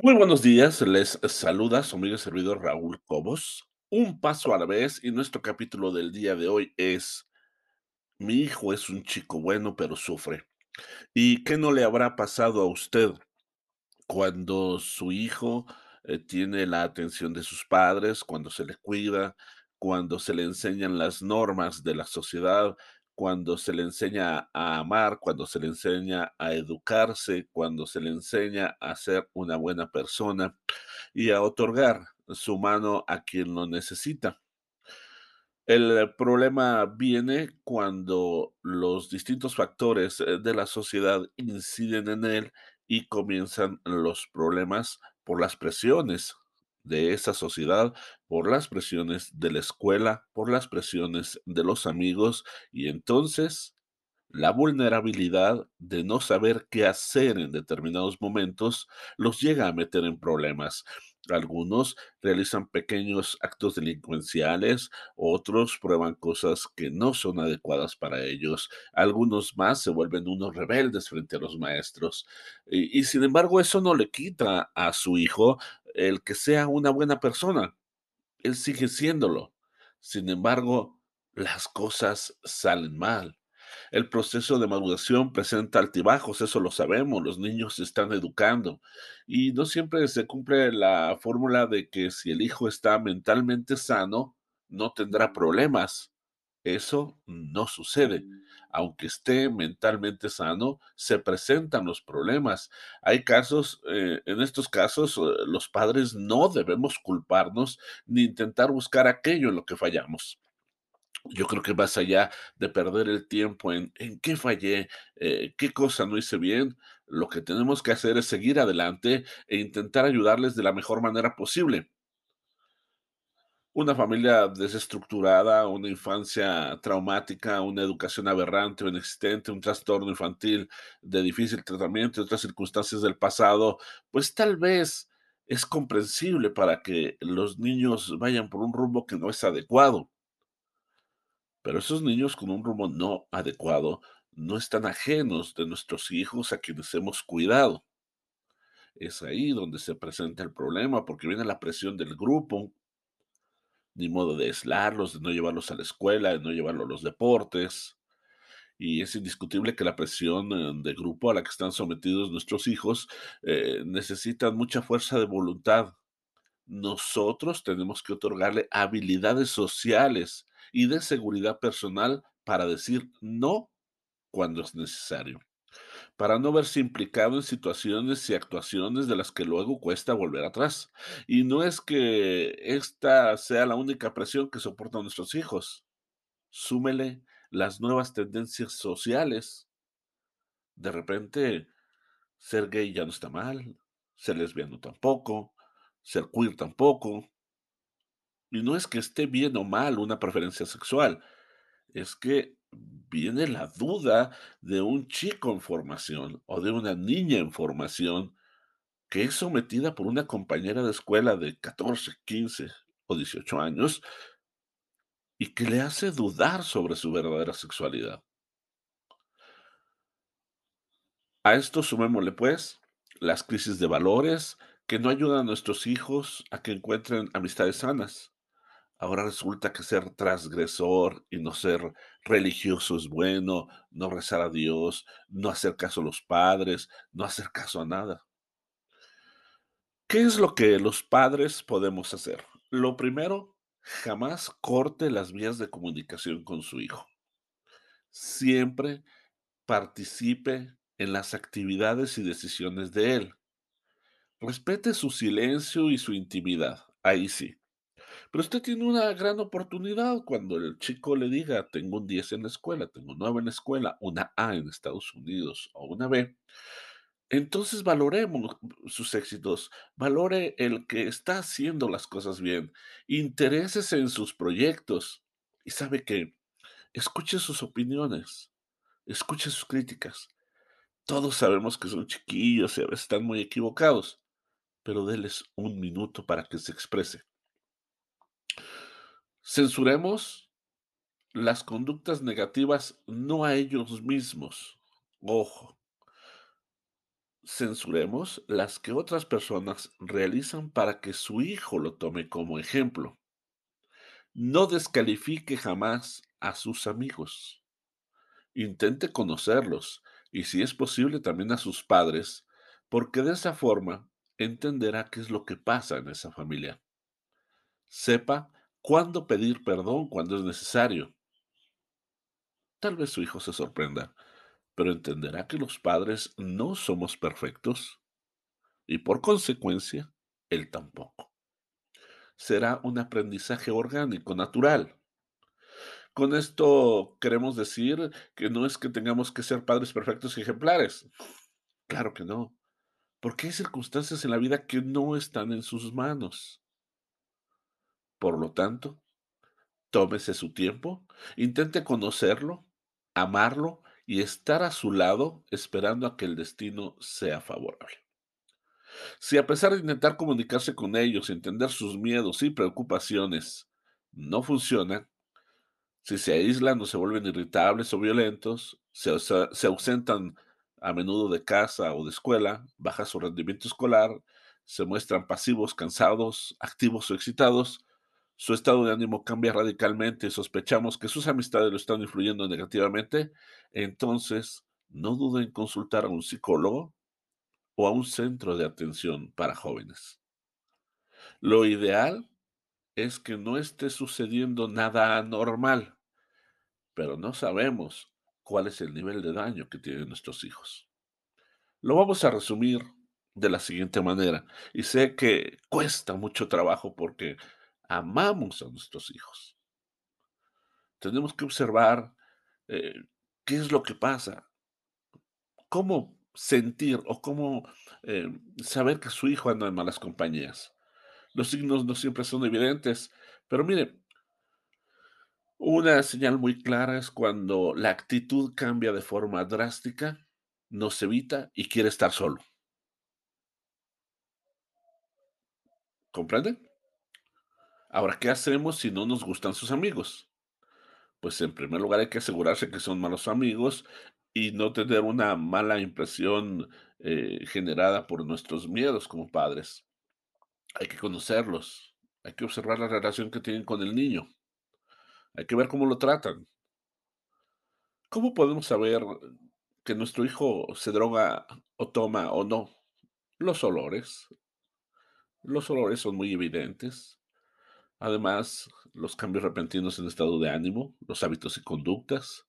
Muy buenos días, les saluda su amigo y servidor Raúl Cobos. Un paso a la vez y nuestro capítulo del día de hoy es Mi hijo es un chico bueno pero sufre. ¿Y qué no le habrá pasado a usted cuando su hijo eh, tiene la atención de sus padres, cuando se le cuida, cuando se le enseñan las normas de la sociedad, cuando se le enseña a amar, cuando se le enseña a educarse, cuando se le enseña a ser una buena persona y a otorgar su mano a quien lo necesita? El problema viene cuando los distintos factores eh, de la sociedad inciden en él y comienzan los problemas por las presiones de esa sociedad, por las presiones de la escuela, por las presiones de los amigos y entonces la vulnerabilidad de no saber qué hacer en determinados momentos los llega a meter en problemas. Algunos realizan pequeños actos delincuenciales, otros prueban cosas que no son adecuadas para ellos, algunos más se vuelven unos rebeldes frente a los maestros. Y, sin embargo, eso no le quita a su hijo el que sea una buena persona. Él sigue siéndolo. Sin embargo, las cosas salen mal. El proceso de maduración presenta altibajos, eso lo sabemos, los niños se están educando y no siempre se cumple la fórmula de que si el hijo está mentalmente sano, no tendrá problemas. Eso no sucede. Aunque esté mentalmente sano, se presentan los problemas. Hay casos, eh, en estos casos, eh, los padres no debemos culparnos ni intentar buscar aquello en lo que fallamos. Yo creo que más allá de perder el tiempo en, en qué fallé, eh, qué cosa no hice bien, lo que tenemos que hacer es seguir adelante e intentar ayudarles de la mejor manera posible. Una familia desestructurada, una infancia traumática, una educación aberrante o inexistente, un trastorno infantil de difícil tratamiento y otras circunstancias del pasado, pues tal vez es comprensible para que los niños vayan por un rumbo que no es adecuado. Pero esos niños con un rumbo no adecuado no están ajenos de nuestros hijos a quienes hemos cuidado. Es ahí donde se presenta el problema, porque viene la presión del grupo, ni modo de aislarlos, de no llevarlos a la escuela, de no llevarlos a los deportes. Y es indiscutible que la presión eh, de grupo a la que están sometidos nuestros hijos eh, necesitan mucha fuerza de voluntad. Nosotros tenemos que otorgarle habilidades sociales y de seguridad personal para decir no cuando es necesario, para no verse implicado en situaciones y actuaciones de las que luego cuesta volver atrás. Y no es que esta sea la única presión que soportan nuestros hijos. Súmele las nuevas tendencias sociales. De repente, ser gay ya no está mal, ser lesbiano tampoco, ser queer tampoco. Y no es que esté bien o mal una preferencia sexual, es que viene la duda de un chico en formación o de una niña en formación que es sometida por una compañera de escuela de 14, 15 o 18 años y que le hace dudar sobre su verdadera sexualidad. A esto sumémosle, pues, las crisis de valores que no ayudan a nuestros hijos a que encuentren amistades sanas. Ahora resulta que ser transgresor y no ser religioso es bueno, no rezar a Dios, no hacer caso a los padres, no hacer caso a nada. ¿Qué es lo que los padres podemos hacer? Lo primero, jamás corte las vías de comunicación con su hijo. Siempre participe en las actividades y decisiones de él. Respete su silencio y su intimidad. Ahí sí. Pero usted tiene una gran oportunidad cuando el chico le diga, tengo un 10 en la escuela, tengo un 9 en la escuela, una A en Estados Unidos o una B. Entonces valoremos sus éxitos, valore el que está haciendo las cosas bien, interésese en sus proyectos y sabe que escuche sus opiniones, escuche sus críticas. Todos sabemos que son chiquillos y a veces están muy equivocados, pero déles un minuto para que se exprese. Censuremos las conductas negativas, no a ellos mismos. Ojo, Censuremos las que otras personas realizan para que su hijo lo tome como ejemplo. No descalifique jamás a sus amigos. Intente conocerlos y si es posible también a sus padres, porque de esa forma entenderá qué es lo que pasa en esa familia. Sepa cuándo pedir perdón cuando es necesario. Tal vez su hijo se sorprenda, pero entenderá que los padres no somos perfectos y por consecuencia, él tampoco. Será un aprendizaje orgánico, natural. Con esto queremos decir que no es que tengamos que ser padres perfectos y ejemplares. Claro que no, porque hay circunstancias en la vida que no están en sus manos. Por lo tanto, tómese su tiempo, intente conocerlo, amarlo y estar a su lado esperando a que el destino sea favorable. Si a pesar de intentar comunicarse con ellos, entender sus miedos y preocupaciones, no funciona, si se aíslan o se vuelven irritables o violentos, se, se ausentan a menudo de casa o de escuela, baja su rendimiento escolar, se muestran pasivos, cansados, activos o excitados, su estado de ánimo cambia radicalmente y sospechamos que sus amistades lo están influyendo negativamente, entonces no duden en consultar a un psicólogo o a un centro de atención para jóvenes. Lo ideal es que no esté sucediendo nada anormal, pero no sabemos cuál es el nivel de daño que tienen nuestros hijos. Lo vamos a resumir de la siguiente manera, y sé que cuesta mucho trabajo porque amamos a nuestros hijos. Tenemos que observar eh, qué es lo que pasa, cómo sentir o cómo eh, saber que su hijo anda en malas compañías. Los signos no siempre son evidentes, pero mire, una señal muy clara es cuando la actitud cambia de forma drástica, nos evita y quiere estar solo. ¿Comprende? Ahora, ¿qué hacemos si no nos gustan sus amigos? Pues en primer lugar hay que asegurarse que son malos amigos y no tener una mala impresión eh, generada por nuestros miedos como padres. Hay que conocerlos, hay que observar la relación que tienen con el niño, hay que ver cómo lo tratan. ¿Cómo podemos saber que nuestro hijo se droga o toma o no? Los olores. Los olores son muy evidentes. Además, los cambios repentinos en estado de ánimo, los hábitos y conductas,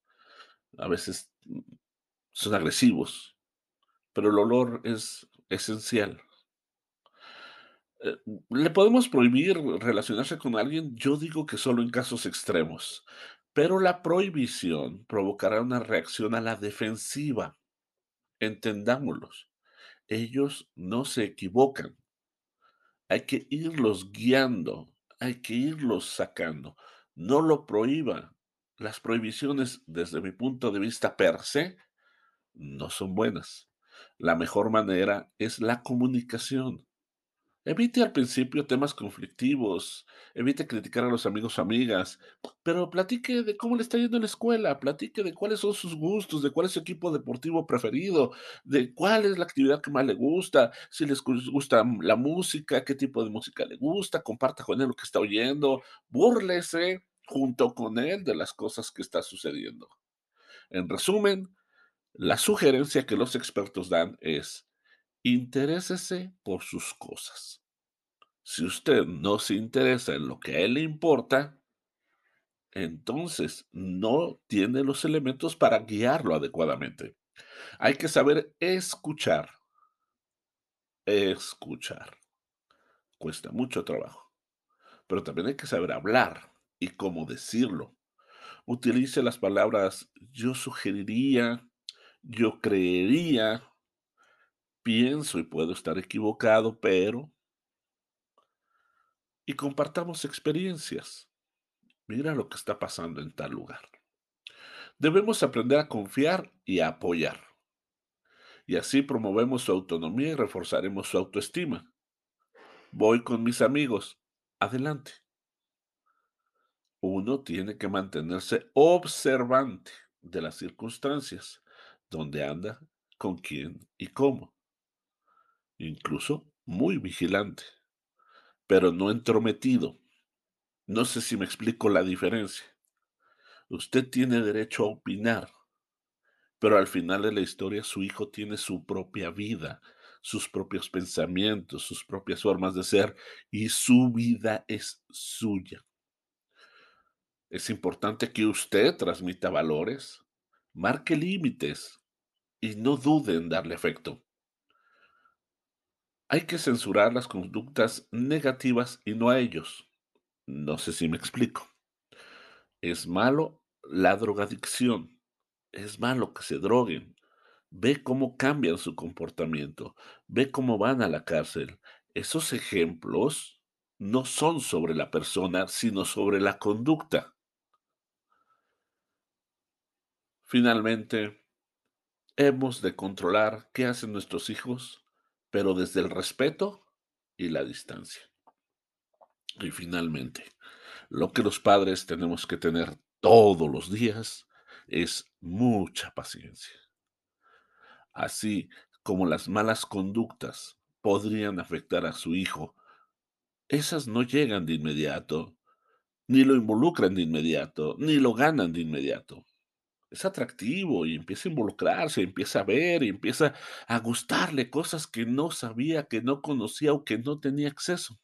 a veces mm, son agresivos, pero el olor es esencial. Eh, ¿Le podemos prohibir relacionarse con alguien? Yo digo que solo en casos extremos, pero la prohibición provocará una reacción a la defensiva. Entendámoslos. Ellos no se equivocan. Hay que irlos guiando hay que irlos sacando. No lo prohíba. Las prohibiciones, desde mi punto de vista per se, no son buenas. La mejor manera es la comunicación. Evite al principio temas conflictivos, evite criticar a los amigos o amigas, pero platique de cómo le está yendo en la escuela, platique de cuáles son sus gustos, de cuál es su equipo deportivo preferido, de cuál es la actividad que más le gusta, si les gusta la música, qué tipo de música le gusta, comparta con él lo que está oyendo, búrlese junto con él de las cosas que está sucediendo. En resumen, la sugerencia que los expertos dan es Interésese por sus cosas. Si usted no se interesa en lo que a él le importa, entonces no tiene los elementos para guiarlo adecuadamente. Hay que saber escuchar. Escuchar. Cuesta mucho trabajo. Pero también hay que saber hablar y cómo decirlo. Utilice las palabras yo sugeriría, yo creería, pienso y puedo estar equivocado, pero... Y compartamos experiencias. Mira lo que está pasando en tal lugar. Debemos aprender a confiar y a apoyar. Y así promovemos su autonomía y reforzaremos su autoestima. Voy con mis amigos. Adelante. Uno tiene que mantenerse observante de las circunstancias, dónde anda, con quién y cómo. Incluso muy vigilante, pero no entrometido. No sé si me explico la diferencia. Usted tiene derecho a opinar, pero al final de la historia su hijo tiene su propia vida, sus propios pensamientos, sus propias formas de ser y su vida es suya. Es importante que usted transmita valores, marque límites y no dude en darle afecto. Hay que censurar las conductas negativas y no a ellos. No sé si me explico. Es malo la drogadicción. Es malo que se droguen. Ve cómo cambian su comportamiento. Ve cómo van a la cárcel. Esos ejemplos no son sobre la persona, sino sobre la conducta. Finalmente, hemos de controlar qué hacen nuestros hijos, pero desde el respeto y la distancia. Y finalmente, lo que los padres tenemos que tener todos los días es mucha paciencia. Así como las malas conductas podrían afectar a su hijo, esas no llegan de inmediato, ni lo involucran de inmediato, ni lo ganan de inmediato es atractivo y empieza a involucrarse, empieza a ver y empieza a gustarle cosas que no sabía, que no conocía o que no tenía acceso.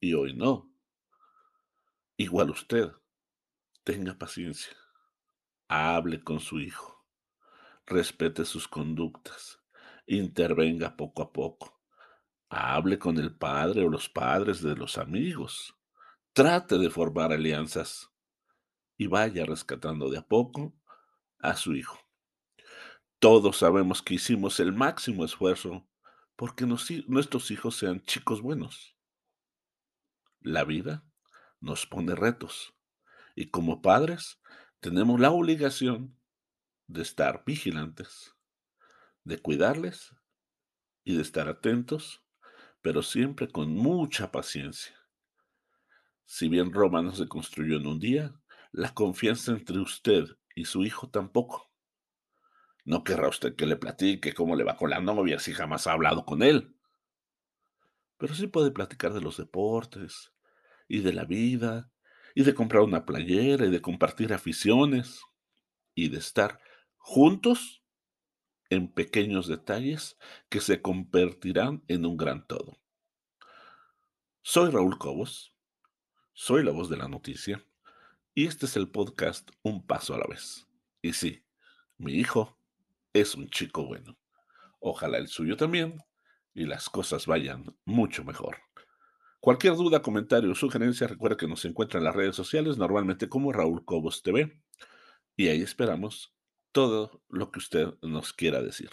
Y hoy no. Igual usted, tenga paciencia, hable con su hijo, respete sus conductas, intervenga poco a poco, hable con el padre o los padres de los amigos, trate de formar alianzas y vaya rescatando de a poco a su hijo. Todos sabemos que hicimos el máximo esfuerzo porque nuestros hijos sean chicos buenos. La vida nos pone retos y como padres tenemos la obligación de estar vigilantes, de cuidarles y de estar atentos, pero siempre con mucha paciencia. Si bien Roma no se construyó en un día, la confianza entre usted y su hijo tampoco. No querrá usted que le platique cómo le va con la novia si jamás ha hablado con él. Pero sí puede platicar de los deportes y de la vida y de comprar una playera y de compartir aficiones y de estar juntos en pequeños detalles que se convertirán en un gran todo. Soy Raúl Cobos, soy la voz de la noticia y este es el podcast Un Paso a la vez. Y sí, mi hijo es un chico bueno. Ojalá el suyo también y las cosas vayan mucho mejor. Cualquier duda, comentario o sugerencia, recuerda que nos encuentra en las redes sociales, normalmente como Raúl Cobos TV. Y ahí esperamos todo lo que usted nos quiera decir.